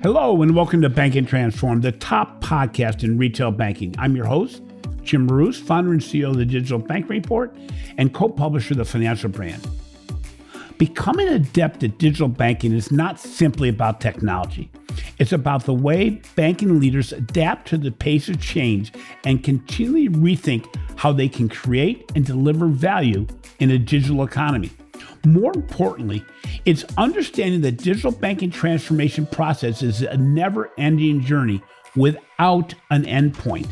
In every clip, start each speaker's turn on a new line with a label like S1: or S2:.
S1: Hello, and welcome to Banking Transformed, the top podcast in retail banking. I'm your host, Jim Marous, founder and CEO of the Digital Bank Report and co publisher of the Financial Brand. Becoming adept at digital banking is not simply about technology. It's about the way banking leaders adapt to the pace of change and continually rethink how they can create and deliver value in a digital economy. More importantly, it's understanding that digital banking transformation process is a never ending journey without an endpoint.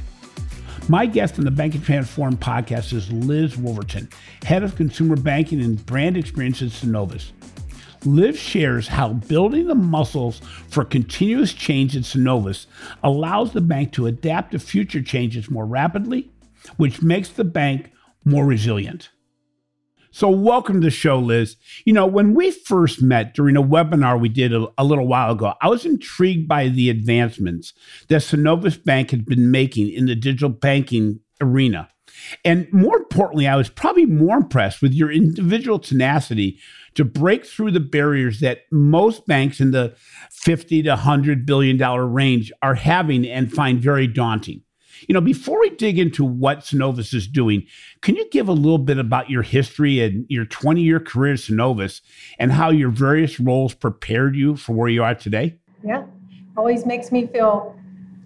S1: My guest on the Banking Transformed podcast is Liz Wolverton, head of consumer banking and brand experience at Synovus. Liz shares how building the muscles for continuous change at Synovus allows the bank to adapt to future changes more rapidly, which makes the bank more resilient. So, welcome to the show, Liz. You know, when we first met during a webinar we did a, a, little while ago, I was intrigued by the advancements that Synovus Bank had been making in the digital banking arena. And more importantly, I was probably more impressed with your individual tenacity to break through the barriers that most banks in the 50 to 100 billion dollar range are having and find very daunting. You know, before we dig into what Synovus is doing, can you give a little bit about your history and your 20 year career at Synovus and how your various roles prepared you for where you are today?
S2: Yeah, always makes me feel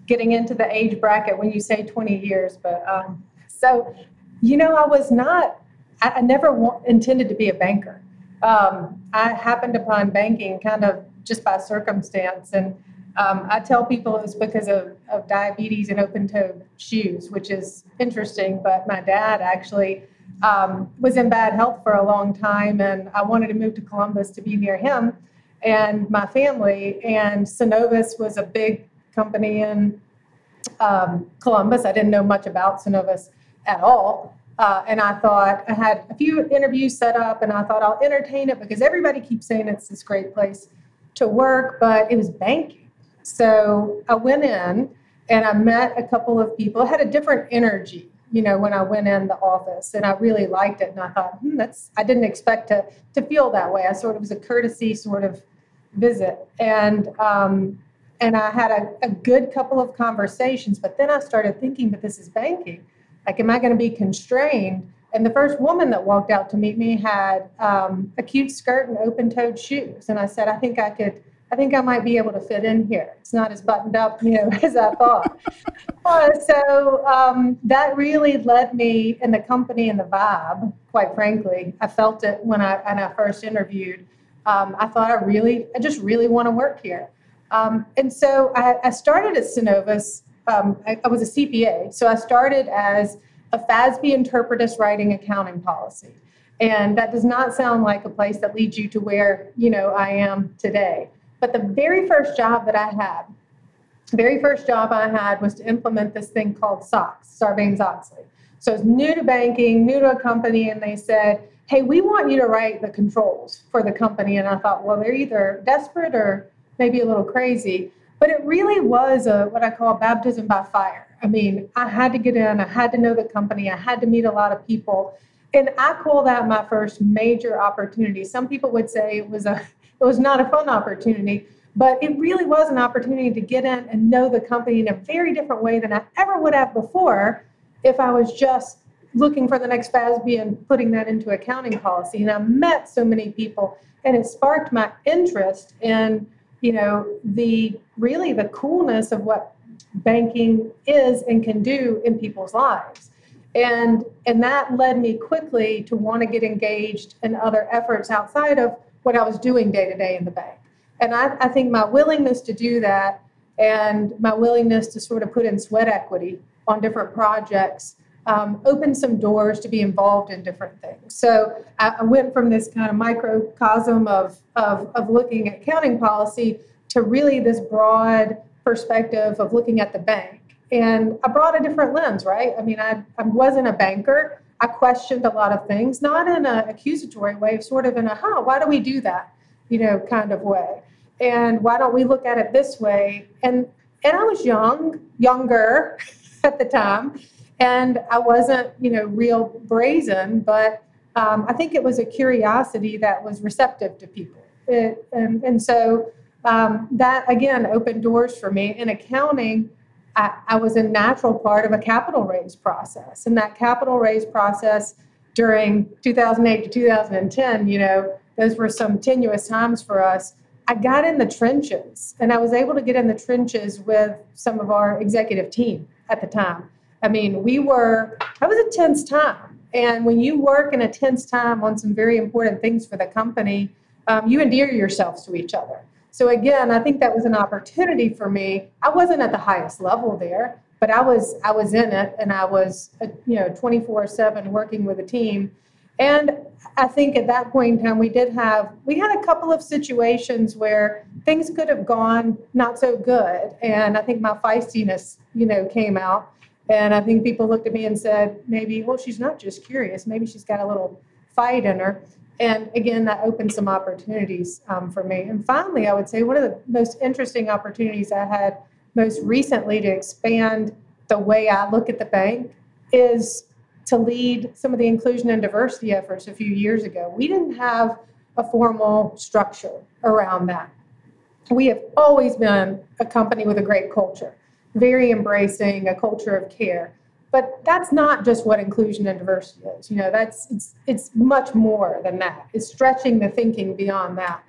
S2: getting into the age bracket when you say 20 years. But um, so, you know, I was not, I, I never wa- intended to be a banker. Um, I happened upon banking kind of just by circumstance. And um, I tell people it's because of, of diabetes and open toed shoes, which is interesting. But my dad actually um, was in bad health for a long time, and I wanted to move to Columbus to be near him and my family. And Synovus was a big company in um, Columbus. I didn't know much about Synovus at all. Uh, and I thought I had a few interviews set up, and I thought I'll entertain it because everybody keeps saying it's this great place to work, but it was banking. So I went in and I met a couple of people. I had a different energy, you know, when I went in the office, and I really liked it. And I thought, hmm, that's I didn't expect to to feel that way. I sort of was a courtesy sort of visit, and um, and I had a, a good couple of conversations. But then I started thinking, but this is banking. Like, am I going to be constrained? And the first woman that walked out to meet me had um, a cute skirt and open-toed shoes, and I said, I think I could I think I might be able to fit in here. It's not as buttoned up, you know, as I thought. uh, so um, that really led me in the company and the vibe. Quite frankly, I felt it when I when I first interviewed. Um, I thought I really, I just really want to work here. Um, and so I, I, started at Synovus. Um, I, I was a CPA, so I started as a FASB interpretus writing accounting policy. And that does not sound like a place that leads you to where you know I am today. But the very first job that I had, very first job I had was to implement this thing called SOX, Sarbanes Oxley. So it's new to banking, new to a company, and they said, hey, we want you to write the controls for the company. And I thought, well, they're either desperate or maybe a little crazy. But it really was a what I call baptism by fire. I mean, I had to get in, I had to know the company, I had to meet a lot of people. And I call that my first major opportunity. Some people would say it was a it was not a fun opportunity, but it really was an opportunity to get in and know the company in a very different way than I ever would have before if I was just looking for the next FASB and putting that into accounting policy. And I met so many people, and it sparked my interest in, you know, the really the coolness of what banking is and can do in people's lives. And and that led me quickly to want to get engaged in other efforts outside of what I was doing day to day in the bank. And I, I think my willingness to do that and my willingness to sort of put in sweat equity on different projects um, opened some doors to be involved in different things. So I, I went from this kind of microcosm of, of, of looking at accounting policy to really this broad perspective of looking at the bank. And I brought a different lens, right? I mean, I, I wasn't a banker, I questioned a lot of things, not in an accusatory way, sort of in a, huh, why do we do that, you know, kind of way. And why don't we look at it this way? And and I was young, younger at the time, and I wasn't, you know, real brazen, but um, I think it was a curiosity that was receptive to people. It, and, and so um, that again opened doors for me. In accounting, I, I was a natural part of a capital raise process, and that capital raise process during 2008 to 2010, you know, those were some tenuous times for us. I got in the trenches, and I was able to get in the trenches with some of our executive team at the time. I mean, we were, that was a tense time. And when you work in a tense time on some very important things for the company, um, you endear yourselves to each other. So again, I think that was an opportunity for me. I wasn't at the highest level there, but I was I was in it, and I was uh, you know 24/7 working with a team. And I think at that point in time, we did have we had a couple of situations where things could have gone not so good, and I think my feistiness, you know, came out. And I think people looked at me and said, maybe, well, she's not just curious. Maybe she's got a little fight in her. And again, that opened some opportunities um, for me. And finally, I would say one of the most interesting opportunities I had most recently to expand the way I look at the bank is to lead some of the inclusion and diversity efforts a few years ago. We didn't have a formal structure around that. We have always been a company with a great culture very embracing a culture of care. But that's not just what inclusion and diversity is. You know, that's it's it's much more than that. It's stretching the thinking beyond that.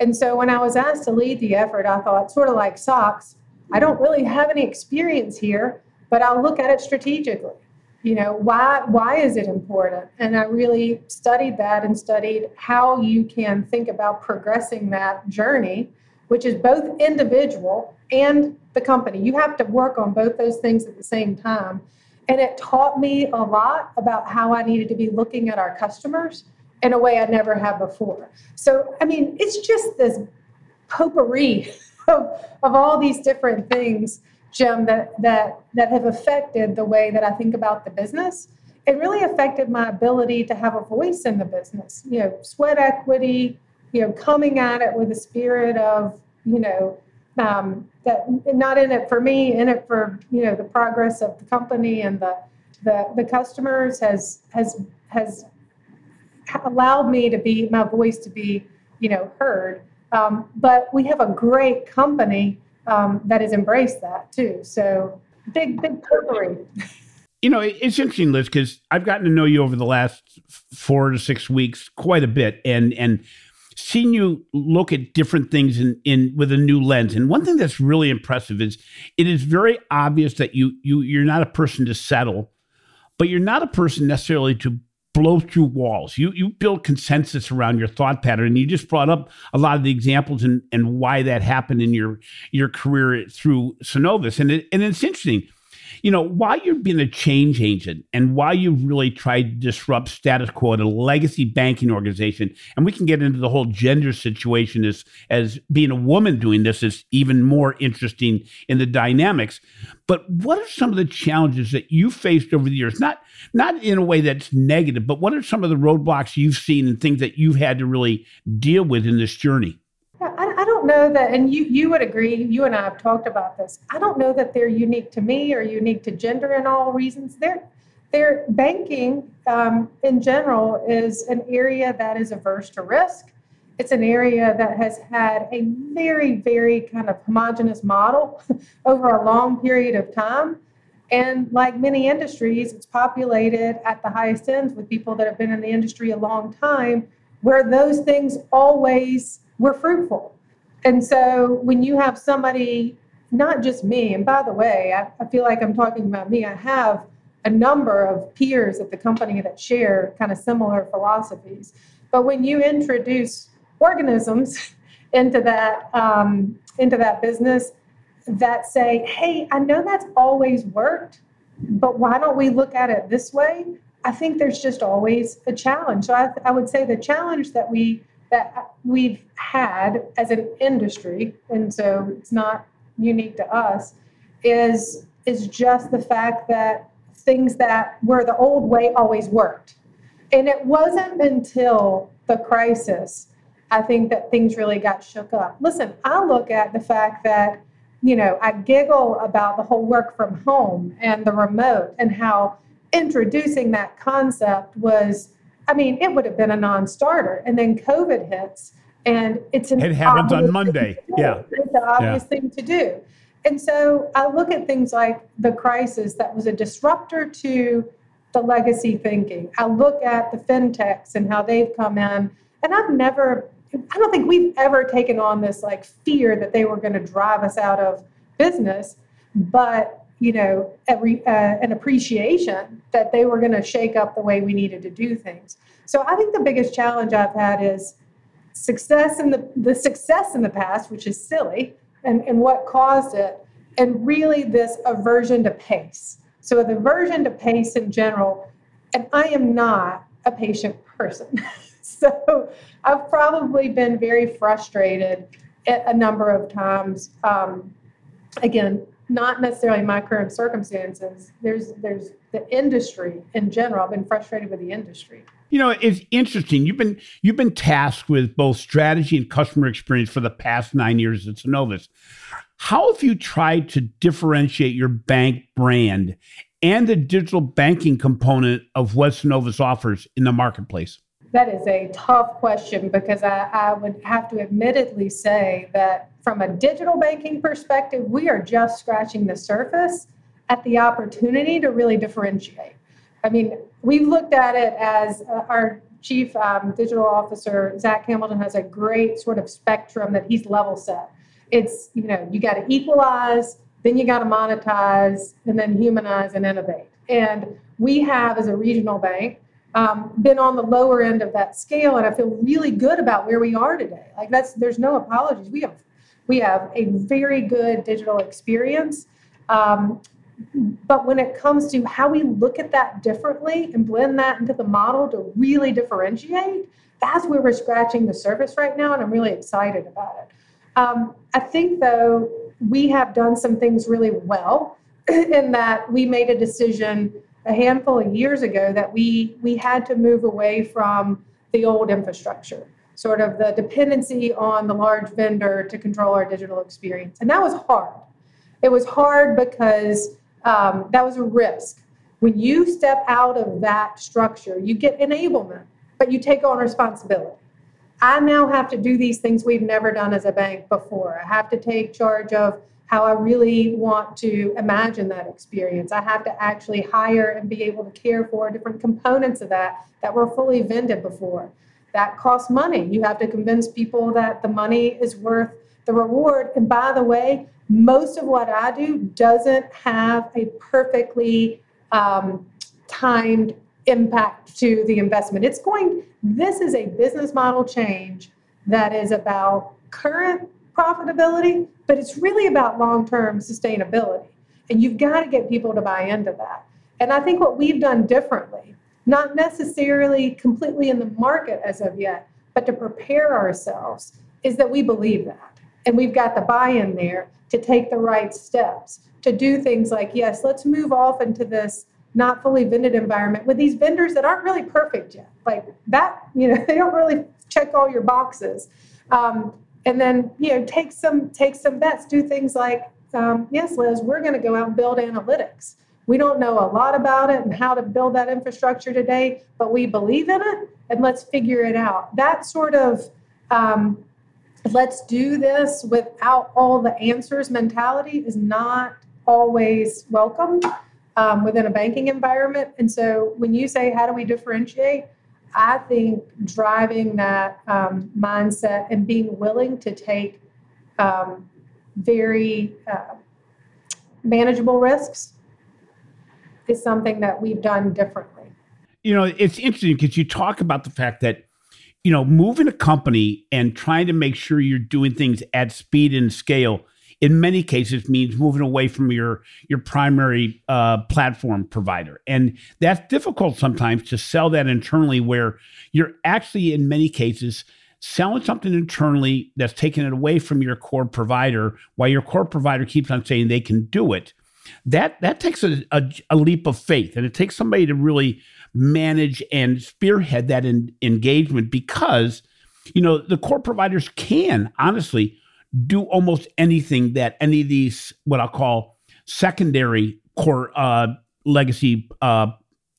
S2: And so when I was asked to lead the effort, I thought, sort of like SOX I don't really have any experience here, but I'll look at it strategically. You know, why why is it important? And I really studied that and studied how you can think about progressing that journey, which is both individual and the company. You have to work on both those things at the same time. And it taught me a lot about how I needed to be looking at our customers in a way I never had before. So, I mean, it's just this potpourri of, of all these different things, Jim, that, that, that have affected the way that I think about the business. It really affected my ability to have a voice in the business. You know, sweat equity, you know, coming at it with a spirit of, you know, um, that not in it for me, in it for you know the progress of the company and the the, the customers has has has allowed me to be my voice to be you know heard. Um, but we have a great company um, that has embraced that too. So big big potpourri.
S1: You know, it's interesting, Liz, because I've gotten to know you over the last four to six weeks quite a bit, and and seen you look at different things in, in with a new lens. And one thing that's really impressive is it is very obvious that you you you're not a person to settle, but you're not a person necessarily to blow through walls. You you build consensus around your thought pattern. And you just brought up a lot of the examples and, and why that happened in your your career through Synovus. And it, and it's interesting you know, why you've been a change agent and why you've really tried to disrupt status quo at a legacy banking organization. And we can get into the whole gender situation as, as being a woman doing this is even more interesting in the dynamics. But what are some of the challenges that you faced over the years? Not not in a way that's negative, but what are some of the roadblocks you've seen and things that you've had to really deal with in this journey?
S2: Don't know that, and you you would agree. You and I have talked about this. I don't know that they're unique to me or unique to gender in all reasons. They're they're banking um, in general is an area that is averse to risk. It's an area that has had a very very kind of homogenous model over a long period of time. And like many industries, it's populated at the highest ends with people that have been in the industry a long time, where those things always were fruitful. And so when you have somebody, not just me, and by the way, I, I, feel like I'm talking about me, I have a number of peers at the company that share kind of similar philosophies. But when you introduce organisms into that um, into that business that say, "Hey, I know that's always worked, but why don't we look at it this way?" I think there's just always a challenge. So I, I would say the challenge that we that we've had as an industry, and so it's not unique to us, is is just the fact that things that were the old way always worked. And it wasn't until the crisis, I think, that things really got shook up. Listen, I look at the fact that, you know, I giggle about the whole work from home and the remote and how introducing that concept was I mean, it would have been a non starter. And then COVID hits. And it's an
S1: it happens on Monday. Yeah.
S2: It's an obvious yeah. thing to do. And so I look at things like the crisis that was a disruptor to the legacy thinking. I look at the fintechs and how they've come in, and I've never, I don't think we've ever taken on this like fear that they were going to drive us out of business, but you know, every, uh, an appreciation that they were going to shake up the way we needed to do things. So I think the biggest challenge I've had is success in the the success in the past, which is silly, and, and what caused it, and really this aversion to pace. So the aversion to pace in general, and I am not a patient person. so I've probably been very frustrated a number of times. Um, again, not necessarily my current circumstances. There's there's the industry in general. I've been frustrated with the industry.
S1: You know, it's interesting. You've been you've been tasked with both strategy and customer experience for the past nine years at Synovus. How have you tried to differentiate your bank brand and the digital banking component of what Synovus offers in the marketplace?
S2: That is a tough question because I, I would have to admittedly say that from a digital banking perspective, we are just scratching the surface at the opportunity to really differentiate. I mean, we've looked at it as uh, our chief um, digital officer, Zach Hamilton, has a great sort of spectrum that he's level set. It's, you know, you got to equalize, then you got to monetize, and then humanize and innovate. And we have, as a regional bank, um, been on the lower end of that scale, and I feel really good about where we are today. Like that's, there's no apologies. We have we have a very good digital experience. Um, but when it comes to how we look at that differently and blend that into the model to really differentiate, that's where we're scratching the surface right now, and I'm really excited about it. Um, I think, though, we have done some things really well in that we made a decision a handful of years ago that we we had to move away from the old infrastructure sort of the dependency on the large vendor to control our digital experience. And that was hard. It was hard because um, that was a risk. When you step out of that structure, you get enablement, but you take on responsibility. I now have to do these things we've never done as a bank before. I have to take charge of how I really want to imagine that experience. I have to actually hire and be able to care for different components of that that were fully vended before that costs money. You have to convince people that the money is worth the reward. And by the way, most of what I do doesn't have a perfectly um, timed impact to the investment. It's going, this is a business model change that is about current profitability, but it's really about long term sustainability. And you've got to get people to buy into that. And I think what we've done differently not necessarily completely in the market as of yet, but to prepare ourselves is that we believe that. And we've got the buy in there to take the right steps, to do things like, yes, let's move off into this not fully vended environment with these vendors that aren't really perfect yet. Like that, you know, they don't really check all your boxes. Um, and then, you know, take some take some bets, do things like, um, yes, Liz, we're going to go out and build analytics. We don't know a lot about it and how to build that infrastructure today, but we believe in it and let's figure it out. That sort of um, let's do this without all the answers mentality is not always welcome um, within a banking environment. And so when you say, how do we differentiate? I think driving that um, mindset and being willing to take um, very uh, manageable risks is something that we've done differently.
S1: You know, it's interesting because you talk about the fact that, you know, moving a company and trying to make sure you're doing things at speed and scale in many cases means moving away from your your primary uh, platform provider and that's difficult sometimes to sell that internally where you're actually in many cases selling something internally that's taking it away from your core provider while your core provider keeps on saying they can do it that that takes a, a, a, leap of faith and it takes somebody to really manage and spearhead that in, engagement because you know the core providers can honestly do almost anything that any of these what i'll call secondary core uh, legacy uh,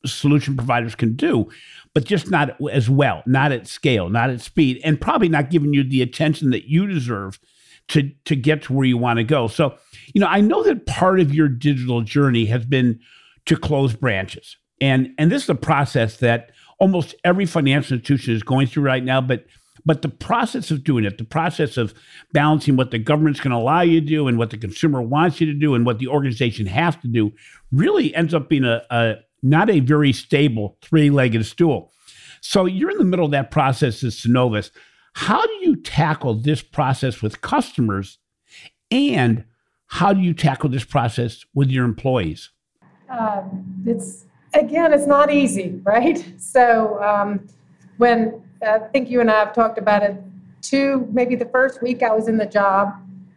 S1: solution providers can do, but just not as well, not at scale, not at speed, and probably not giving you the attention that you deserve to to get to where you want to go. So, you know, I know that part of your digital journey has been to close branches. And and this is a process that almost every financial institution is going through right now, but but the process of doing it, the process of balancing what the government's going to allow you to do and what the consumer wants you to do and what the organization has to do, really ends up being a, a not a very stable three-legged stool. So you're in the middle of that process as Synovus. How do you tackle this process with customers and how do you tackle this process with your employees?
S2: Um, it's again, it's not easy, right? So um, when I think you and I have talked about it, two maybe the first week I was in the job,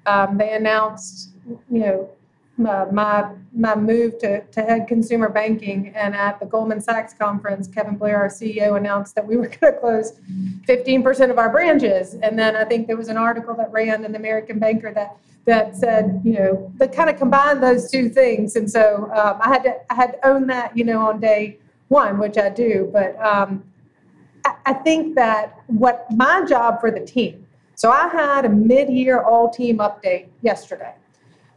S2: um, they announced, you know, my, my, my move to, to head consumer banking. And at the Goldman Sachs conference, Kevin Blair, our CEO, announced that we were going to close 15% of our branches. And then I think there was an article that ran in the American Banker that that said, you know, that kind of combined those two things. And so um, I had to I had to own that, you know, on day one, which I do. But um, I, I think that what my job for the team. So I had a mid-year all-team update yesterday.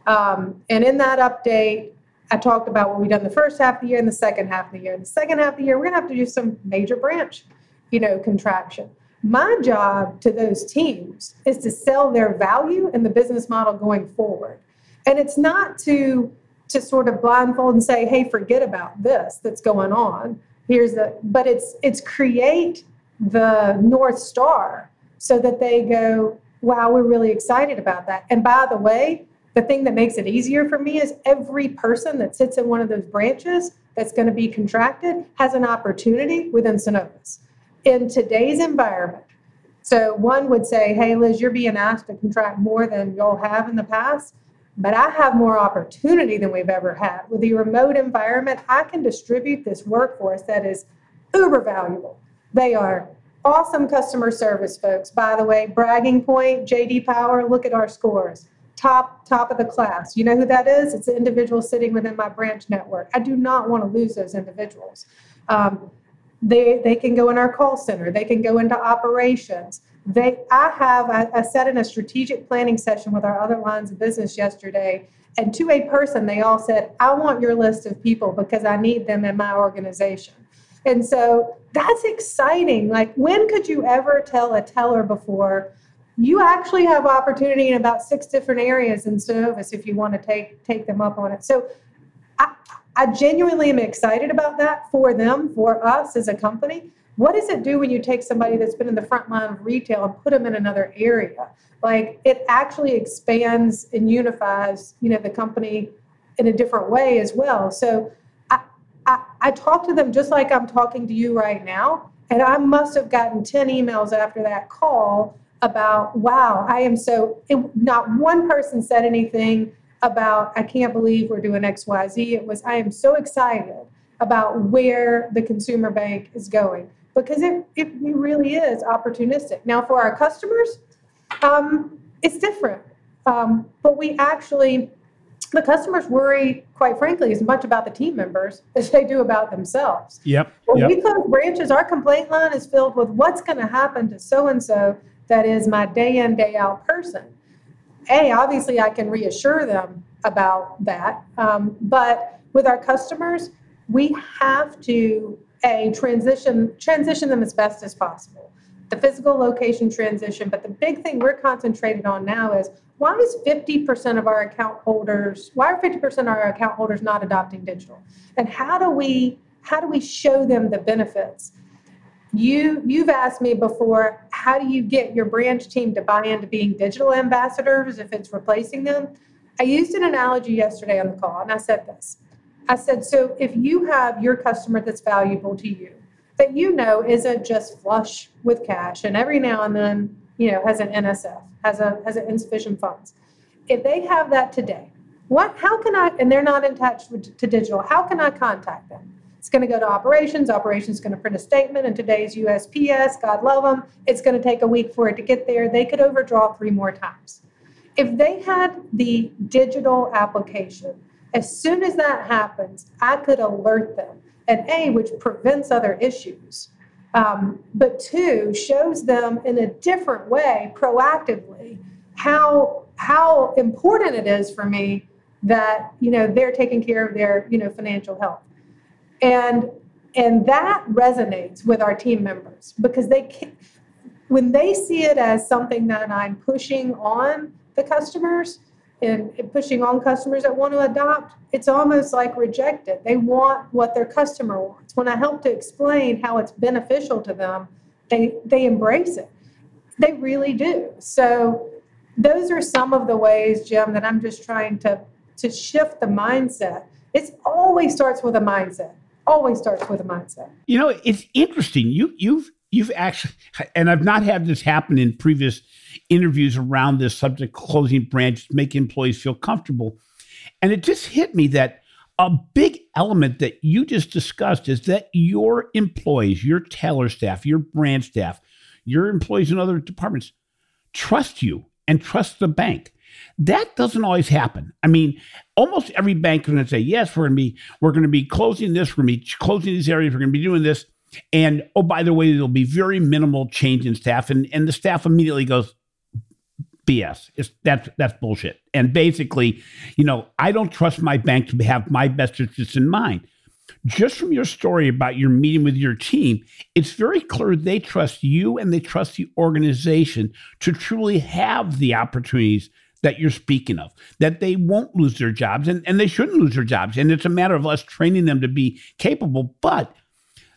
S2: Um, and in that update, I talked about what we've done the first half of the year and the second half of the year. In the second half of the year, we're going to have to do some major branch, you know, contraction. My job to those teams is to sell their value and the business model going forward. And it's not to to sort of blindfold and say, "Hey, forget about this that's going on." Here's the but it's it's create the north star so that they go, "Wow, we're really excited about that." And by the way, the thing that makes it easier for me is every person that sits in one of those branches that's going to be contracted has an opportunity within Synovus. In today's environment, so one would say, hey, Liz, you're being asked to contract more than you'll have in the past, but I have more opportunity than we've ever had. With the remote environment, I can distribute this workforce that is uber valuable. They are awesome customer service folks. By the way, bragging point, JD Power, look at our scores top top of the class. You know who that is? It's an individual sitting within my branch network. I do not want to lose those individuals. Um, they they can go in our call center. They can go into operations. They I have I, I sat in a strategic planning session with our other lines of business yesterday, and to a person, they all said, "I want your list of people because I need them in my organization." And so that's exciting. Like, when could you ever tell a teller before? you actually have opportunity in about six different areas in service if you want to take take them up on it. So I genuinely am excited about that for them, for us as a company. What does it do when you take somebody that's been in the front line of retail and put them in another area? Like it actually expands and unifies, you know, the company in a different way as well. So I, I, I talk to them just like I'm talking to you right now. And I must have gotten 10 emails after that call about, wow, I am so, it, not one person said anything about, I can't believe we're doing XYZ. It was, I am so excited about where the consumer bank is going because it, it really is opportunistic. Now, for our customers, um, it's different. Um, but we actually, the customers worry, quite frankly, as much about the team members as they do about themselves.
S1: Yep.
S2: When
S1: yep.
S2: we close branches, our complaint line is filled with what's going to happen to so and so that is my day in, day out person. A, obviously, I can reassure them about that. Um, but with our customers, we have to a transition transition them as best as possible. The physical location transition, but the big thing we're concentrated on now is why is 50% of our account holders, why are 50% of our account holders not adopting digital? And how do we how do we show them the benefits? You you've asked me before how do you get your branch team to buy into being digital ambassadors if it's replacing them? I used an analogy yesterday on the call and i said this. I said so if you have your customer that's valuable to you that you know isn't just flush with cash and every now and then you know has an nsf has a has an insufficient funds if they have that today what how can i and they're not in touch with, to digital how can i contact them it's going to go to operations. Operations is going to print a statement. And today's USPS, God love them, it's going to take a week for it to get there. They could overdraw three more times. If they had the digital application As soon as that happens, I could alert them. And A, which prevents other issues. Um, but two, shows them in a different way, proactively, how how important it is for me that you know they're taking care of their you know financial health and and that resonates with our team members because they can, when they see it as something that i'm pushing on the customers and pushing on customers that want to adopt it's almost like rejected they want what their customer wants when i help to explain how it's beneficial to them they they embrace it they really do so those are some of the ways jim that i'm just trying to to shift the mindset. It always starts with a mindset. Always starts with a mindset.
S1: You know, it's interesting. You you've you've actually and I've not had this happen in previous interviews around this subject closing branches, make employees feel comfortable. And it just hit me that a big element that you just discussed is that your employees, your teller staff, your branch staff, your employees in other departments trust you and trust the bank. That doesn't always happen. I mean, almost every bank is going to say, yes, we're going to be we're going to be closing this, we're going to be closing these areas, we're going to be doing this. And oh, by the way, there'll be very minimal change in staff. And and the staff immediately goes, BS. It's that's that's bullshit. And basically, you know, I don't trust my bank to have my best interests in mind. Just from your story about your meeting with your team, it's very clear they trust you and they trust the organization to truly have the opportunities that you're speaking of, that they won't lose their jobs and, and they shouldn't lose their jobs. And it's a matter of us training them to be capable. But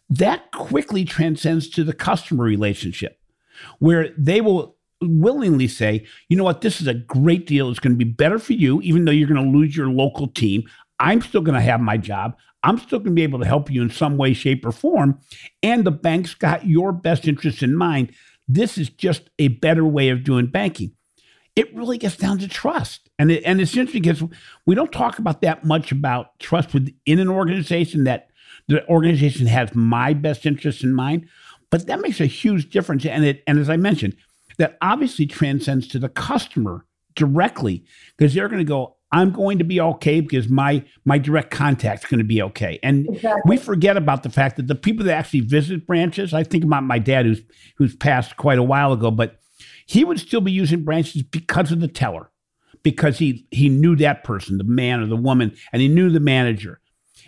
S1: that quickly transcends to the customer relationship where they will willingly say, you know what, this is a great deal. It's going to be better for you, even though you're going to lose your local team. I'm still going to have my job. I'm still going to be able to help you in some way, shape, or form. And the bank's got your best interest in mind. This is just a better way of doing banking it really gets down to trust. And it, and it's interesting because we don't talk about that much about trust within an organization that the organization has my best interests in mind, but that makes a huge difference. And it and as I mentioned, that obviously transcends to the customer directly because they're going to go, I'm going to be okay because my my direct contact is going to be okay. And exactly. we forget about the fact that the people that actually visit branches, I think about my dad who's who's passed quite a while ago, but he would still be using branches because of the teller, because he he knew that person, the man or the woman, and he knew the manager,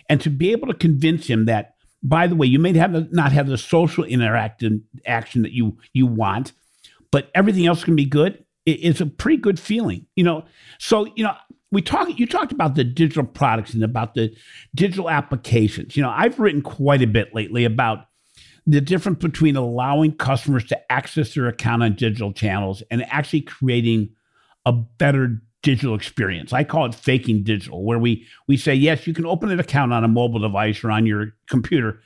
S1: and to be able to convince him that, by the way, you may have not have the social interaction action that you you want, but everything else can be good. It's a pretty good feeling, you know. So you know, we talk you talked about the digital products and about the digital applications you know i've written quite a bit lately about the difference between allowing customers to access their account on digital channels and actually creating a better digital experience. I call it faking digital, where we we say, yes, you can open an account on a mobile device or on your computer.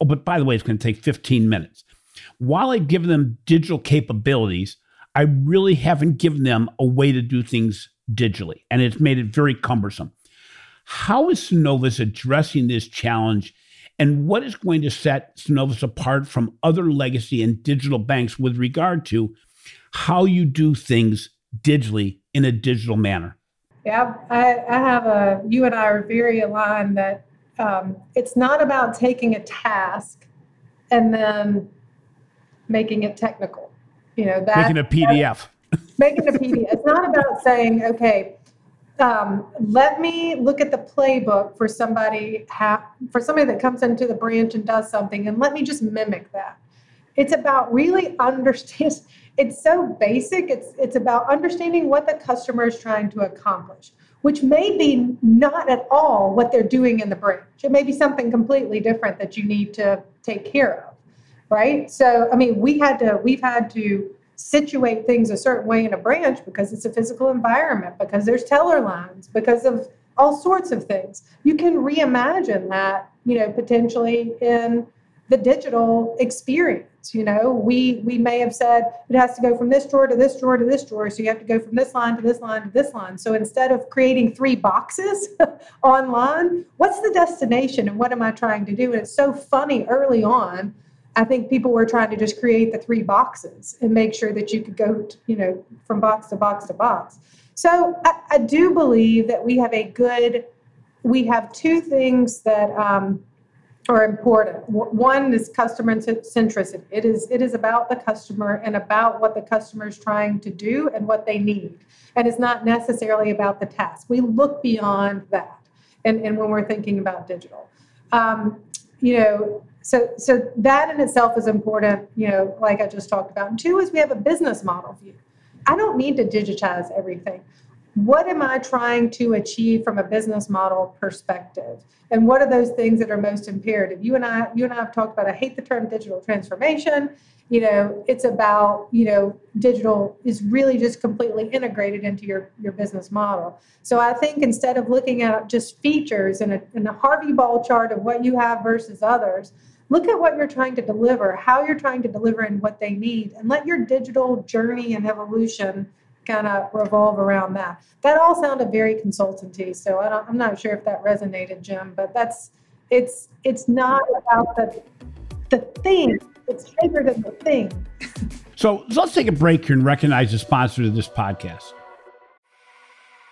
S1: Oh, but by the way, it's going to take 15 minutes. While I give them digital capabilities, I really haven't given them a way to do things digitally, and it's made it very cumbersome. How is Synovus addressing this challenge and what is going to set Synovus apart from other legacy and digital banks with regard to how you do things digitally in a digital manner?
S2: Yeah, I, I have a, you and I are very aligned that um, it's not about taking a task and then making it technical. You know, that,
S1: making a PDF.
S2: making a PDF. It's not about saying, okay, um, let me look at the playbook for somebody ha- for somebody that comes into the branch and does something and let me just mimic that it's about really understanding. it's so basic it's it's about understanding what the customer is trying to accomplish which may be not at all what they're doing in the branch it may be something completely different that you need to take care of right so i mean we had to we've had to situate things a certain way in a branch because it's a physical environment, because there's teller lines, because of all sorts of things. You can reimagine that, you know, potentially in the digital experience. You know, we we may have said it has to go from this drawer to this drawer to this drawer, so you have to go from this line to this line to this line. So instead of creating three boxes online, what's the destination and what am I trying to do? And it's so funny early on I think people were trying to just create the three boxes and make sure that you could go, to, you know, from box to box to box. So I, I do believe that we have a good we have two things that um, are important. One is customer centricity. It is it is about the customer and about what the customer is trying to do and what they need, and it's not necessarily about the task. We look beyond that, and, and when we're thinking about digital, um, you know. So, so that in itself is important, you know, like I just talked about. And two is we have a business model view. I don't need to digitize everything what am I trying to achieve from a business model perspective? And what are those things that are most imperative? You and I, you and I have talked about. I hate the term digital transformation. You know, it's about you know, digital is really just completely integrated into your your business model. So I think instead of looking at just features and a, a Harvey ball chart of what you have versus others, look at what you're trying to deliver, how you're trying to deliver, and what they need, and let your digital journey and evolution kind of revolve around that. That all sounded very consultancy, so I am not sure if that resonated, Jim. But that's it's it's not about the the thing; it's bigger than the thing.
S1: so let's take a break here and recognize the sponsor of this podcast.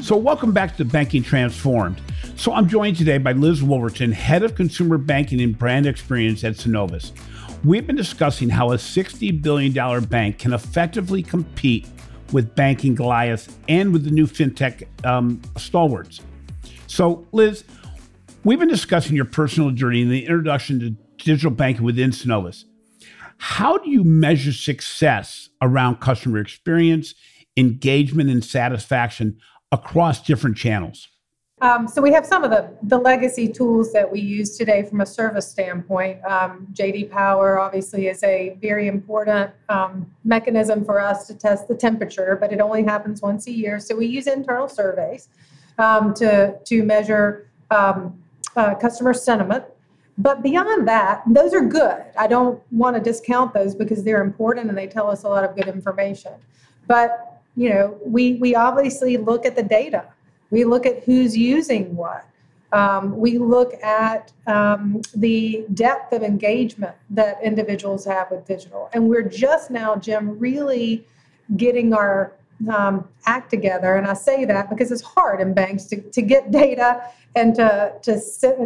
S1: So, welcome back to Banking Transformed. So, I'm joined today by Liz Wolverton, Head of Consumer Banking and Brand Experience at Synovus. We've been discussing how a $60 billion bank can effectively compete with Banking Goliath and with the new fintech um, stalwarts. So, Liz, we've been discussing your personal journey and the introduction to digital banking within Synovus. How do you measure success around customer experience, engagement, and satisfaction across different channels?
S2: Um, so we have some of the, the legacy tools that we use today from a service standpoint. Um, JD Power obviously is a very important um, mechanism for us to test the temperature, but it only happens once a year. So we use internal surveys um, to to measure um, uh, customer sentiment. But beyond that, those are good. I don't want to discount those because they're important and they tell us a lot of good information. But you know, we we obviously look at the data. We look at who's using what. Um, we look at um, the depth of engagement that individuals have with digital. And we're just now, Jim, really getting our um, act together. And I say that because it's hard in banks to, to get data and to, to,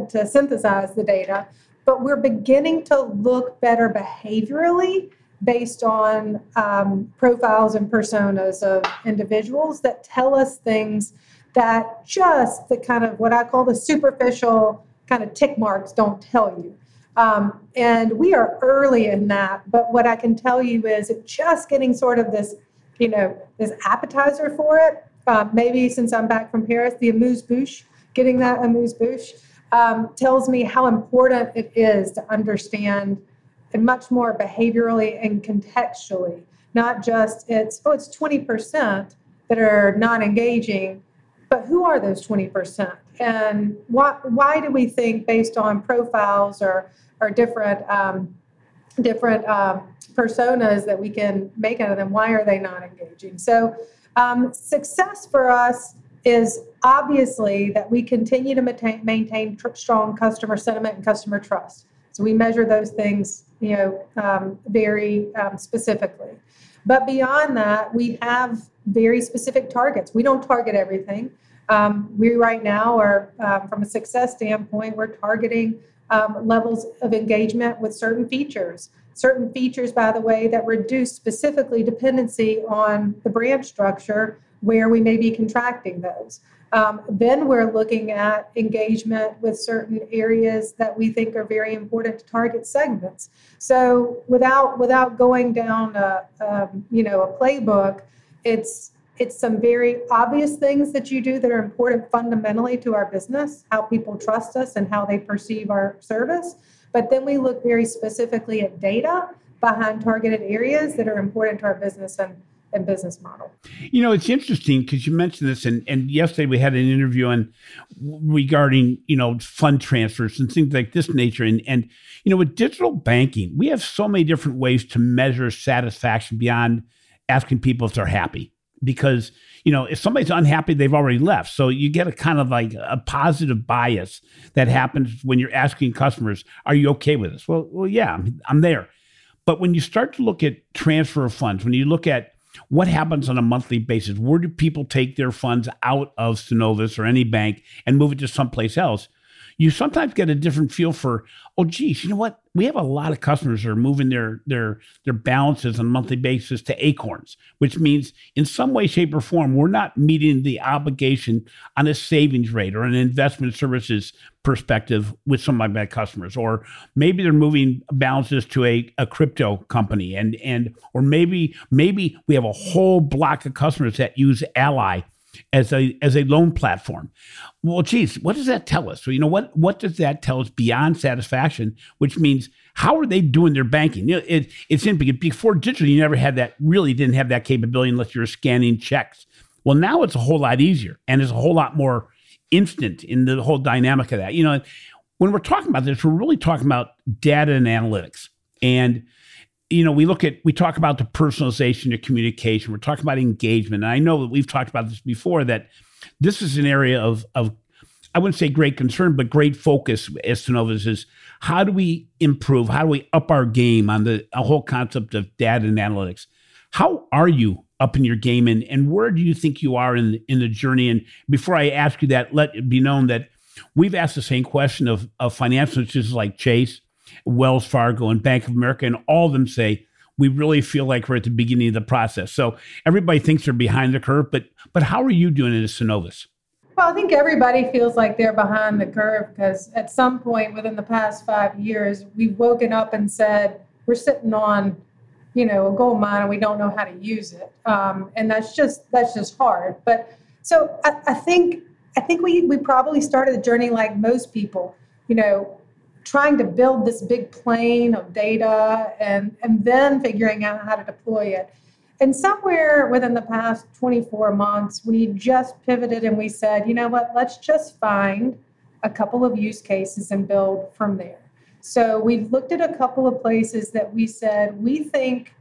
S2: to synthesize the data. But we're beginning to look better behaviorally based on um, profiles and personas of individuals that tell us things that just the kind of what I call the superficial kind of tick marks don't tell you. Um, and we are early in that, but what I can tell you is just getting sort of this, you know, this appetizer for it. Uh, maybe since I'm back from Paris, the amuse bouche, getting that amuse bouche, um, tells me how important it is to understand and much more behaviorally and contextually, not just it's, oh, it's 20% that are non engaging, but who are those 20%? And why, why do we think, based on profiles or, or different, um, different um, personas that we can make out of them, why are they not engaging? So, um, success for us is obviously that we continue to maintain, maintain tr- strong customer sentiment and customer trust. So we measure those things, you know, um, very um, specifically. But beyond that, we have very specific targets. We don't target everything. Um, we right now are, um, from a success standpoint, we're targeting um, levels of engagement with certain features. Certain features, by the way, that reduce specifically dependency on the branch structure where we may be contracting those. Um, then we're looking at engagement with certain areas that we think are very important to target segments. So without without going down a, um, you know a playbook, it's it's some very obvious things that you do that are important fundamentally to our business, how people trust us and how they perceive our service. But then we look very specifically at data behind targeted areas that are important to our business and and business model.
S1: You know, it's interesting because you mentioned this, and, and yesterday we had an interview on regarding you know fund transfers and things like this nature, and and you know with digital banking, we have so many different ways to measure satisfaction beyond asking people if they're happy because you know, if somebody's unhappy, they've already left. So you get a kind of like a positive bias that happens when you're asking customers, "Are you okay with this?" Well, well, yeah, I'm, I'm there. But when you start to look at transfer of funds, when you look at what happens on a monthly basis, where do people take their funds out of Synovus or any bank and move it to someplace else? You sometimes get a different feel for, oh, geez, you know what? we have a lot of customers that are moving their their their balances on a monthly basis to acorns which means in some way shape or form we're not meeting the obligation on a savings rate or an investment services perspective with some of my customers or maybe they're moving balances to a, a crypto company and and or maybe maybe we have a whole block of customers that use ally as a as a loan platform. Well, geez, what does that tell us? So, you know, what what does that tell us beyond satisfaction? Which means how are they doing their banking? You know, it, it's in before digital, you never had that. Really, didn't have that capability unless you were scanning checks. Well, now it's a whole lot easier and it's a whole lot more instant in the whole dynamic of that. You know, when we're talking about this, we're really talking about data and analytics and you know, we look at, we talk about the personalization of communication. We're talking about engagement. And I know that we've talked about this before that this is an area of, of I wouldn't say great concern, but great focus as is how do we improve? How do we up our game on the whole concept of data and analytics? How are you up in your game and, and where do you think you are in, in the journey? And before I ask you that, let it be known that we've asked the same question of, of financial institutions like Chase, Wells Fargo and Bank of America, and all of them say we really feel like we're at the beginning of the process. So everybody thinks they're behind the curve, but but how are you doing it as Synovus?
S2: Well, I think everybody feels like they're behind the curve because at some point within the past five years, we've woken up and said we're sitting on, you know, a gold mine and we don't know how to use it, um, and that's just that's just hard. But so I, I think I think we we probably started the journey like most people. You know, trying to build this big plane of data and, and then figuring out how to deploy it. And somewhere within the past 24 months, we just pivoted and we said, you know what, let's just find a couple of use cases and build from there. So we've looked at a couple of places that we said we think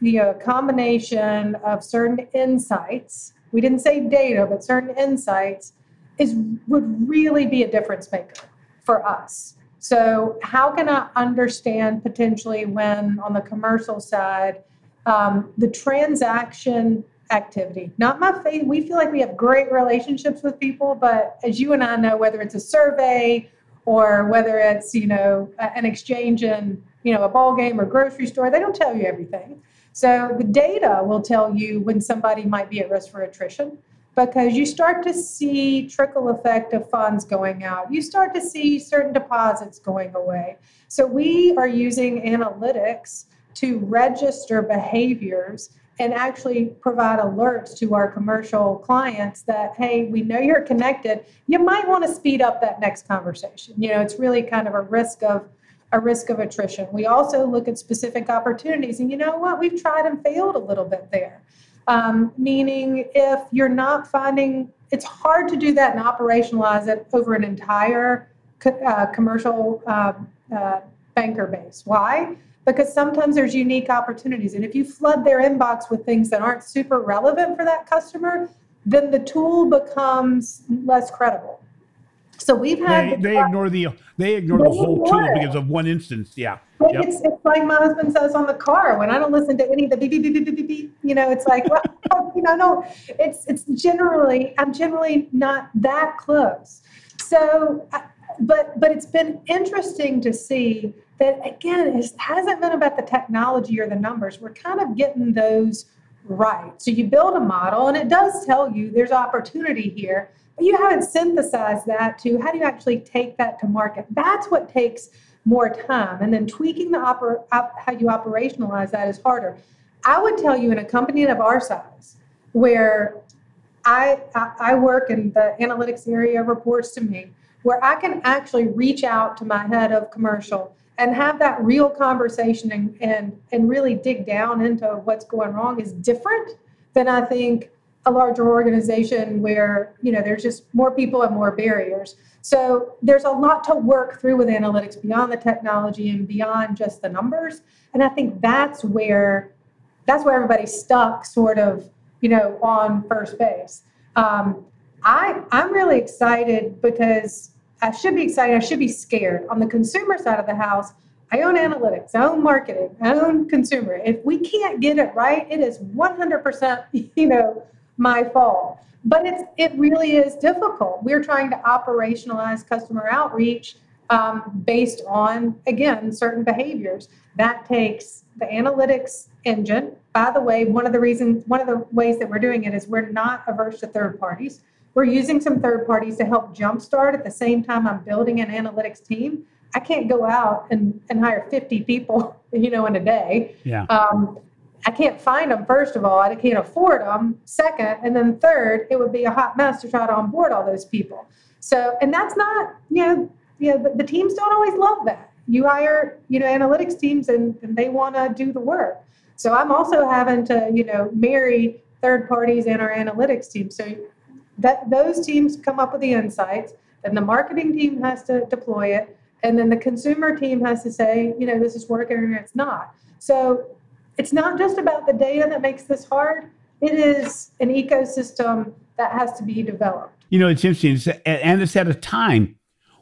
S2: the uh, combination of certain insights, we didn't say data, but certain insights, is would really be a difference maker for us. So, how can I understand potentially when on the commercial side, um, the transaction activity, not my faith? We feel like we have great relationships with people, but as you and I know, whether it's a survey or whether it's you know an exchange in you know a ball game or grocery store, they don't tell you everything. So the data will tell you when somebody might be at risk for attrition because you start to see trickle effect of funds going out. You start to see certain deposits going away. So we are using analytics to register behaviors and actually provide alerts to our commercial clients that hey we know you're connected. You might want to speed up that next conversation. You know it's really kind of a risk of a risk of attrition. We also look at specific opportunities and you know what? We've tried and failed a little bit there. Um, meaning if you're not finding, it's hard to do that and operationalize it over an entire co- uh, commercial uh, uh, banker base. Why? Because sometimes there's unique opportunities. And if you flood their inbox with things that aren't super relevant for that customer, then the tool becomes less credible. So we've
S1: had they, they ignore the they ignore they the whole ignore tool because of one instance. Yeah,
S2: yep. it's, it's like my husband says on the car when I don't listen to any of the beep beep beep beep beep beep. You know, it's like well, you know, no, it's it's generally I'm generally not that close. So, uh, but but it's been interesting to see that again, it hasn't been about the technology or the numbers. We're kind of getting those right. So you build a model, and it does tell you there's opportunity here but you haven't synthesized that to how do you actually take that to market. That's what takes more time. And then tweaking the oper- op- how you operationalize that is harder. I would tell you in a company of our size, where I, I work in the analytics area reports to me, where I can actually reach out to my head of commercial and have that real conversation and, and, and really dig down into what's going wrong is different than I think a larger organization where you know there's just more people and more barriers. So there's a lot to work through with analytics beyond the technology and beyond just the numbers. And I think that's where that's where everybody's stuck, sort of, you know, on first base. Um, I I'm really excited because I should be excited. I should be scared. On the consumer side of the house, I own analytics, I own marketing, I own consumer. If we can't get it right, it is 100%, you know, my fault. But it's it really is difficult. We're trying to operationalize customer outreach um, based on again certain behaviors. That takes the analytics engine. By the way, one of the reasons, one of the ways that we're doing it is we're not averse to third parties. We're using some third parties to help jumpstart at the same time I'm building an analytics team. I can't go out and, and hire 50 people, you know, in a day.
S1: Yeah.
S2: Um, I can't find them, first of all. I can't afford them, second. And then third, it would be a hot mess to try to onboard all those people. So, and that's not, you know, you know the, the teams don't always love that. You hire, you know, analytics teams and, and they want to do the work. So I'm also having to, you know, marry third parties and our analytics team. So that those teams come up with the insights, then the marketing team has to deploy it, and then the consumer team has to say, you know, this is working or it's not. So it's not just about the data that makes this hard. It is an ecosystem that has to be developed.
S1: You know, it's interesting, and it's at a time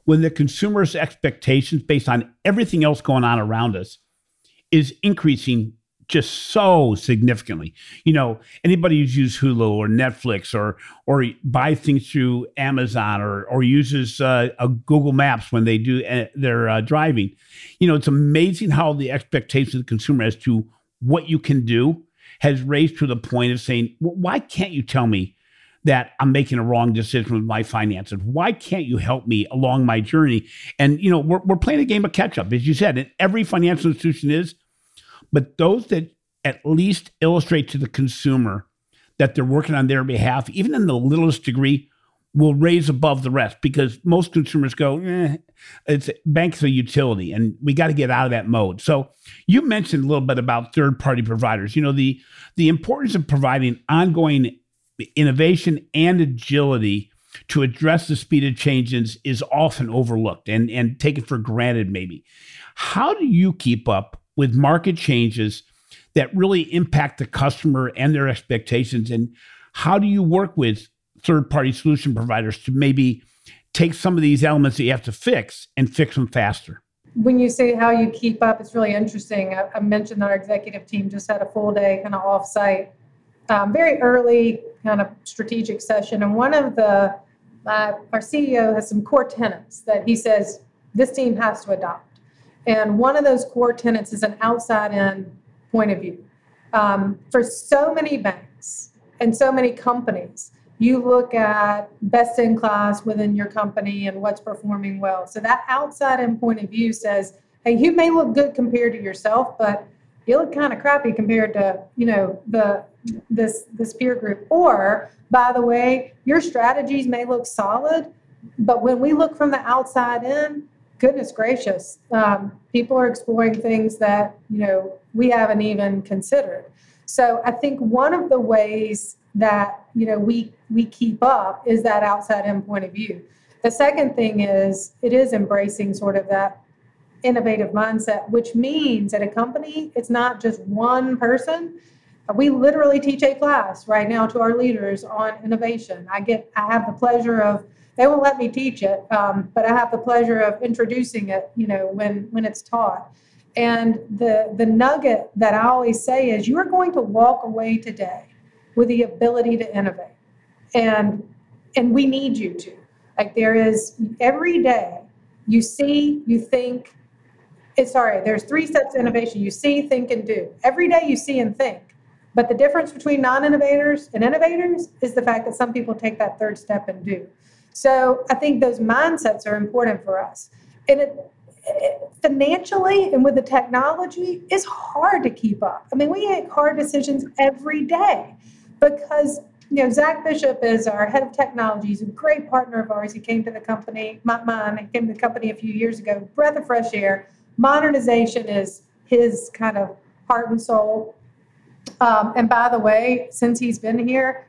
S1: when the consumer's expectations, based on everything else going on around us, is increasing just so significantly. You know, anybody who's used Hulu or Netflix or or buy things through Amazon or or uses uh, a Google Maps when they do uh, their uh, driving, you know, it's amazing how the expectations of the consumer as to what you can do has raised to the point of saying, well, why can't you tell me that I'm making a wrong decision with my finances? Why can't you help me along my journey? And you know, we're we're playing a game of catch up, as you said, and every financial institution is but those that at least illustrate to the consumer that they're working on their behalf, even in the littlest degree, will raise above the rest because most consumers go, eh, it's banks a utility, and we got to get out of that mode. So you mentioned a little bit about third party providers. You know the the importance of providing ongoing innovation and agility to address the speed of changes is often overlooked and and taken for granted maybe. How do you keep up with market changes that really impact the customer and their expectations? And how do you work with third party solution providers to maybe take some of these elements that you have to fix and fix them faster?
S2: When you say how you keep up, it's really interesting. I, I mentioned our executive team just had a full day kind of offsite, um, very early kind of strategic session. And one of the, uh, our CEO has some core tenets that he says this team has to adopt. And one of those core tenets is an outside in point of view. Um, for so many banks and so many companies, you look at best in class within your company and what's performing well. So that outside in point of view says, hey, you may look good compared to yourself, but you look kind of crappy compared to, you know, the this this peer group. Or by the way, your strategies may look solid, but when we look from the outside in, goodness gracious, um, people are exploring things that you know we haven't even considered. So I think one of the ways that you know we we keep up is that outside in point of view. The second thing is it is embracing sort of that innovative mindset, which means at a company it's not just one person. We literally teach a class right now to our leaders on innovation. I get I have the pleasure of they won't let me teach it, um, but I have the pleasure of introducing it. You know, when when it's taught. And the the nugget that I always say is, you are going to walk away today with the ability to innovate, and and we need you to. Like there is every day, you see, you think. It's sorry. There's three steps to innovation: you see, think, and do. Every day, you see and think. But the difference between non-innovators and innovators is the fact that some people take that third step and do. So I think those mindsets are important for us. And it, it, financially and with the technology, it's hard to keep up. I mean, we make hard decisions every day because you know, Zach Bishop is our head of technology. He's a great partner of ours. He came to the company, not mine, he came to the company a few years ago. Breath of fresh air. Modernization is his kind of heart and soul. Um, and by the way, since he's been here,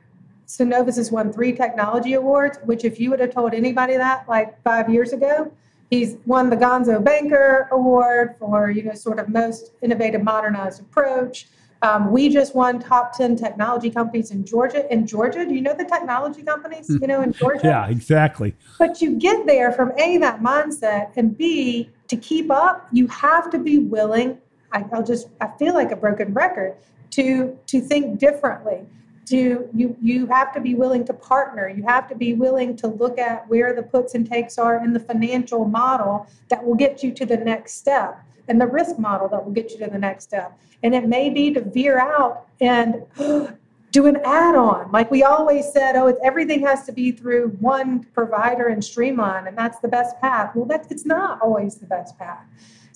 S2: Synovus has won three technology awards, which if you would have told anybody that like five years ago, he's won the Gonzo Banker Award for, you know, sort of most innovative modernized approach. Um, we just won top 10 technology companies in Georgia. In Georgia, do you know the technology companies, you know, in Georgia?
S1: yeah, exactly.
S2: But you get there from A, that mindset, and B, to keep up, you have to be willing. I, I'll just, I feel like a broken record to to think differently to you you have to be willing to partner. You have to be willing to look at where the puts and takes are in the financial model that will get you to the next step and the risk model that will get you to the next step. And it may be to veer out and do an add-on. Like we always said oh it's, everything has to be through one provider and streamline and that's the best path. Well that's it's not always the best path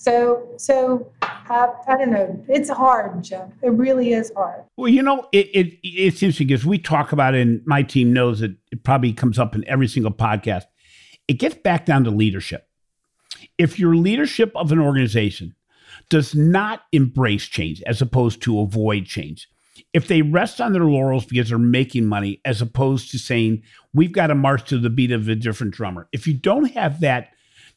S2: so, so uh, I don't know. It's hard, Jim. It really is hard.
S1: Well, you know, it, it it's interesting because we talk about it, and my team knows that it probably comes up in every single podcast. It gets back down to leadership. If your leadership of an organization does not embrace change as opposed to avoid change, if they rest on their laurels because they're making money as opposed to saying, we've got to march to the beat of a different drummer, if you don't have that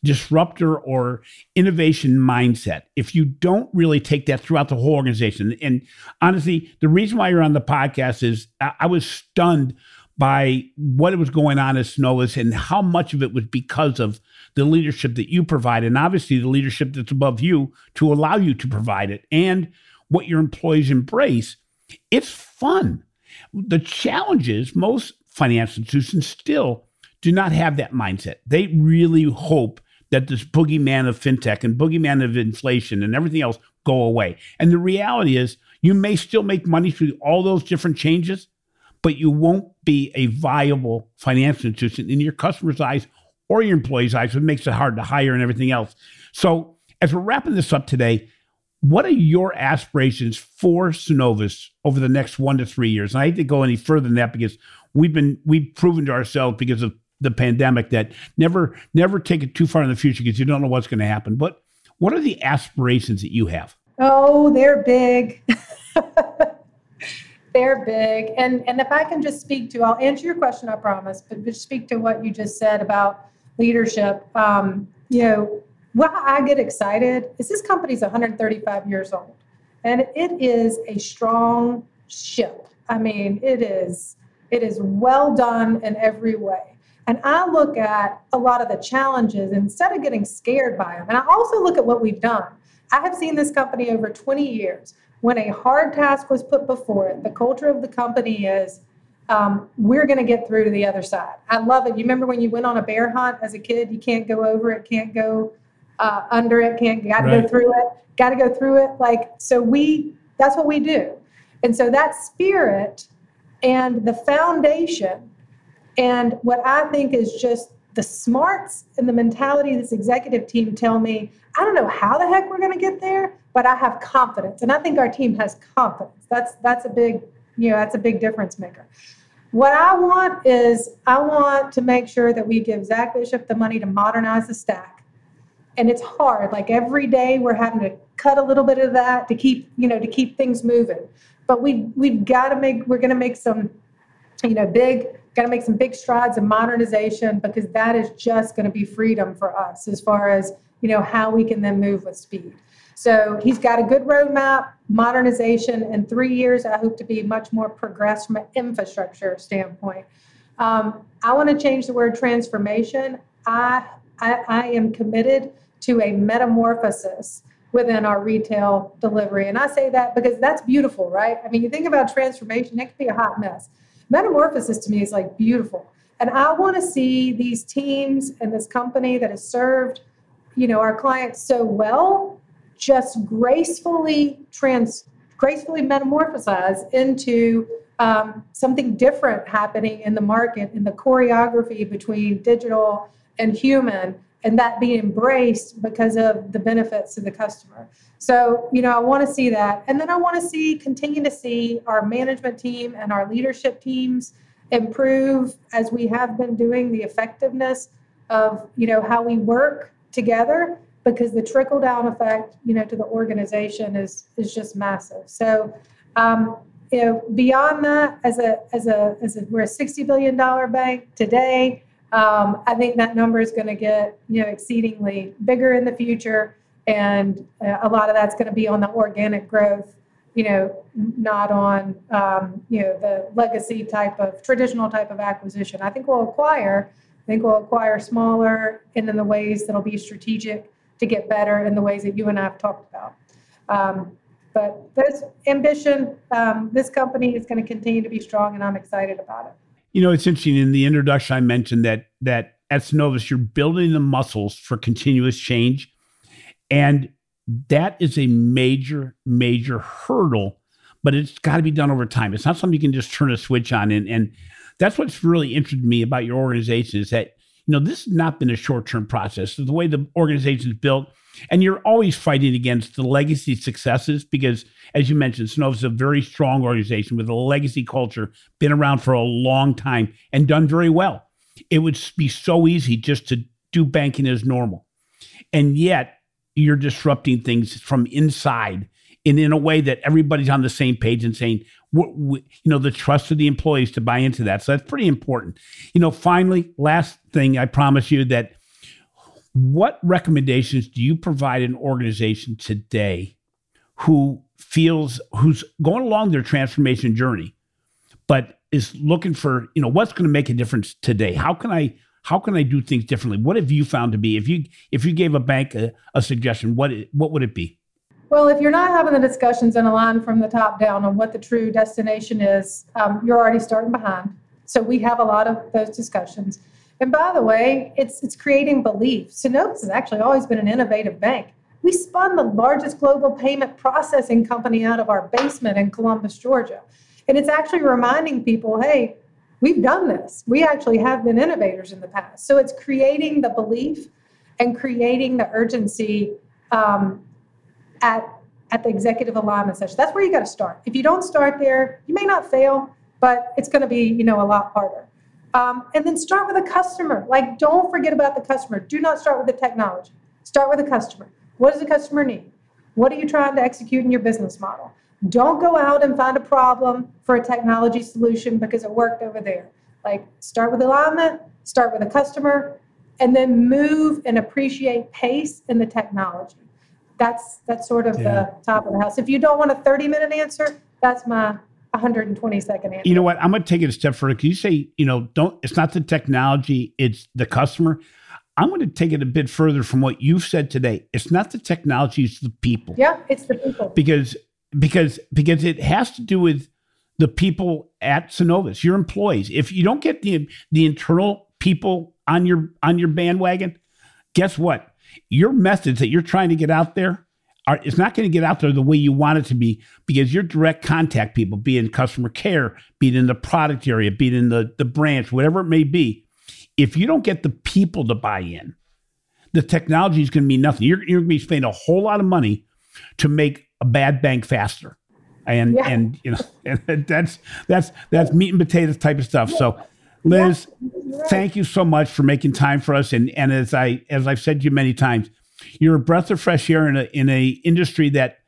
S1: disruptor or innovation mindset if you don't really take that throughout the whole organization. And honestly, the reason why you're on the podcast is I, was stunned by what was going on at Synovus and how much of it was because of the leadership that you provide, and obviously the leadership that's above you to allow you to provide it, and what your employees embrace. It's fun. The challenge is most financial institutions still do not have that mindset. They really hope that this boogeyman of fintech and boogeyman of inflation and everything else go away. And the reality is, you may still make money through all those different changes, but you won't be a viable financial institution in your customers' eyes or your employees' eyes, which makes it hard to hire and everything else. So, as we're wrapping this up today, what are your aspirations for Synovus over the next one to three years? And I hate to go any further than that because we've been we've proven to ourselves because of the pandemic that never never take it too far in the future because you don't know what's going to happen. But what are the aspirations that you have?
S2: Oh, they're big. they're big. And and if I can just speak to, I'll answer your question, I promise, but just speak to what you just said about leadership. Um, you know, what I get excited is this company's 135 years old, and it is a strong ship. I mean, it is it is well done in every way. And I look at a lot of the challenges instead of getting scared by them. And I also look at what we've done. I have seen this company over 20 years. When a hard task was put before it, the culture of the company is um, we're going to get through to the other side. I love it. You remember when you went on a bear hunt as a kid? You can't go over it, can't go uh, under it, can't got to right. go through it, got to go through it. Like so, we that's what we do, and so that spirit and the foundation and what I think is just the smarts and the mentality of this executive team tell me, I don't know how the heck we're going to get there, but I have confidence. And I think our team has confidence. That's that's a big, you know, that's a big difference maker. What I want is I want to make sure that we give Zach Bishop the money to modernize the stack. And it's hard. Like every day we're having to cut a little bit of that to keep, you know, to keep things moving. But we we've got to make we're going to make some you know big got to make some big strides in modernization because that is just going to be freedom for us as far as you know how we can then move with speed. So he's got a good roadmap, modernization. In three years, I hope to be much more progressed from an infrastructure standpoint. Um, I want to change the word transformation. I, I, I am committed to a metamorphosis within our retail delivery. And I say that because that's beautiful, right? I mean, you think about transformation, it can be a hot mess metamorphosis to me is like beautiful. And I want to see these teams and this company that has served, you know, our clients so well, just gracefully trans gracefully metamorphosize into um, something different happening in the market in the choreography between digital and human and that be embraced because of the benefits to the customer. So, you know, I want to see that. And then I want to see, continue to see our management team and our leadership teams improve as we have been doing the effectiveness of, you know, how we work together because the trickle down effect, you know, to the organization is is just massive. So, um, you know, beyond that, as a as a as a we're a sixty billion dollar bank today. Um, I think that number is going to get you know exceedingly bigger in the future, and uh, a lot of that's going to be on the organic growth. You know, not on um, you know the legacy type of traditional type of acquisition. I think we'll acquire. I think we'll acquire smaller and in the ways that'll be strategic to get better in the ways that you and I have talked about. Um, but there's ambition. Um, this company is going to continue to be strong, and I'm excited about it.
S1: You know, it's interesting. In the introduction, I mentioned that that at Synovus, you're building the muscles for continuous change, and that is a major, major hurdle. But it's got to be done over time. It's not something you can just turn a switch on. And and that's what's really interested me about your organization is that you know this has not been a short term process. So The way the organization is built and you're always fighting against the legacy successes because, as you mentioned, is a very strong organization with a legacy culture, been around for a long time and done very well. It would be so easy just to do banking as normal. And yet, you're disrupting things from inside and in a way that everybody's on the same page and saying, you know, the trust of the employees to buy into that. So that's pretty important. You know, finally, last thing, I promise you that what recommendations do you provide an organization today who feels who's going along their transformation journey, but is looking for you know what's going to make a difference today? How can I how can I do things differently? What have you found to be if you if you gave a bank a, a suggestion, what it, what would it be?
S2: Well, if you're not having the discussions and align from the top down on what the true destination is, um, you're already starting behind. So we have a lot of those discussions. And by the way, it's it's creating belief. Synovus has actually always been an innovative bank. We spun the largest global payment processing company out of our basement in Columbus, Georgia. And it's actually reminding people, hey, we've done this. We actually have been innovators in the past. So it's creating the belief and creating the urgency um, at at the executive alignment session. That's where you got to start. If you don't start there, you may not fail, but it's going to be you know a lot harder. Um, and then start with a customer. Like, don't forget about the customer. Do not start with the technology. Start with the customer. What does the customer need? What are you trying to execute in your business model? Don't go out and find a problem for a technology solution because it worked over there. Like, start with alignment, start with a customer, and then move and appreciate pace in the technology. That's that's sort of yeah. the top of the house. If you don't want a 30 minute answer, that's my 120 second answer.
S1: You know what? I'm going to take it a step further. Can you say, you know, don't, it's not the technology, it's the customer. I'm going to take it a bit further from what you've said today. It's not the technology, it's the people.
S2: Yeah, it's the people.
S1: Because, because, because it has to do with the people at Synovus, your employees. If you don't get the, the internal people on your, on your bandwagon, guess what? Your message that you're trying to get out there are, it's not going to get out there the way you want it to be because your direct contact people, be in customer care, be it in the product area, be it in the, the branch, whatever it may be, if you don't get the people to buy in, the technology is going to mean nothing. You're, you're going to be spending a whole lot of money to make a bad bank faster. And, yeah. and you know, and that's, that's, that's meat and potatoes type of stuff. So, Liz, yeah. thank you so much for making time for us. And, and as I, as I've said to you many times, you're a breath of fresh air in a in a industry that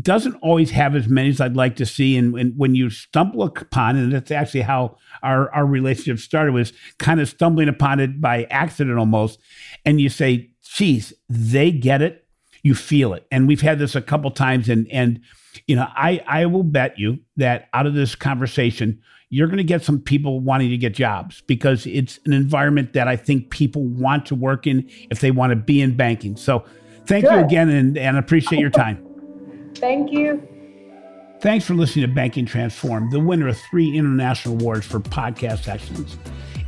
S1: doesn't always have as many as I'd like to see. And, and when you stumble upon, and that's actually how our, our relationship started, was kind of stumbling upon it by accident almost. And you say, geez, they get it. You feel it. And we've had this a couple times. And, and, you know, I, I will bet you that out of this conversation, you're going to get some people wanting to get jobs because it's an environment that I think people want to work in if they want to be in banking. So thank Good. you again and, and appreciate your time.
S2: Thank you.
S1: Thanks for listening to Banking Transformed, the winner of three international awards for podcast excellence.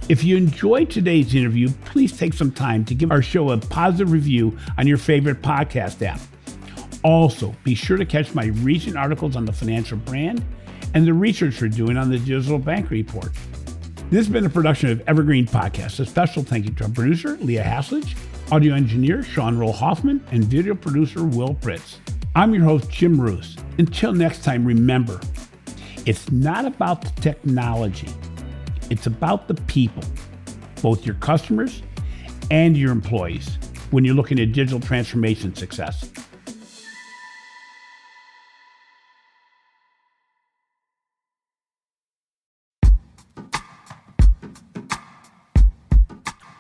S1: If you enjoyed today's interview, please take some time to give our show a positive review on your favorite podcast app. Also, be sure to catch my recent articles on the financial brand and the research we're doing on the Digital Bank Report. This has been a production of Evergreen Podcast. A special thank you to our producer, Leah Haslage, audio engineer Sean Rule-Hoffman, and video producer Will Pritz. I'm your host, Jim Marous. Until next time, remember, it's not about the technology, it's about the people, both your customers and your employees, when you're looking at digital transformation success.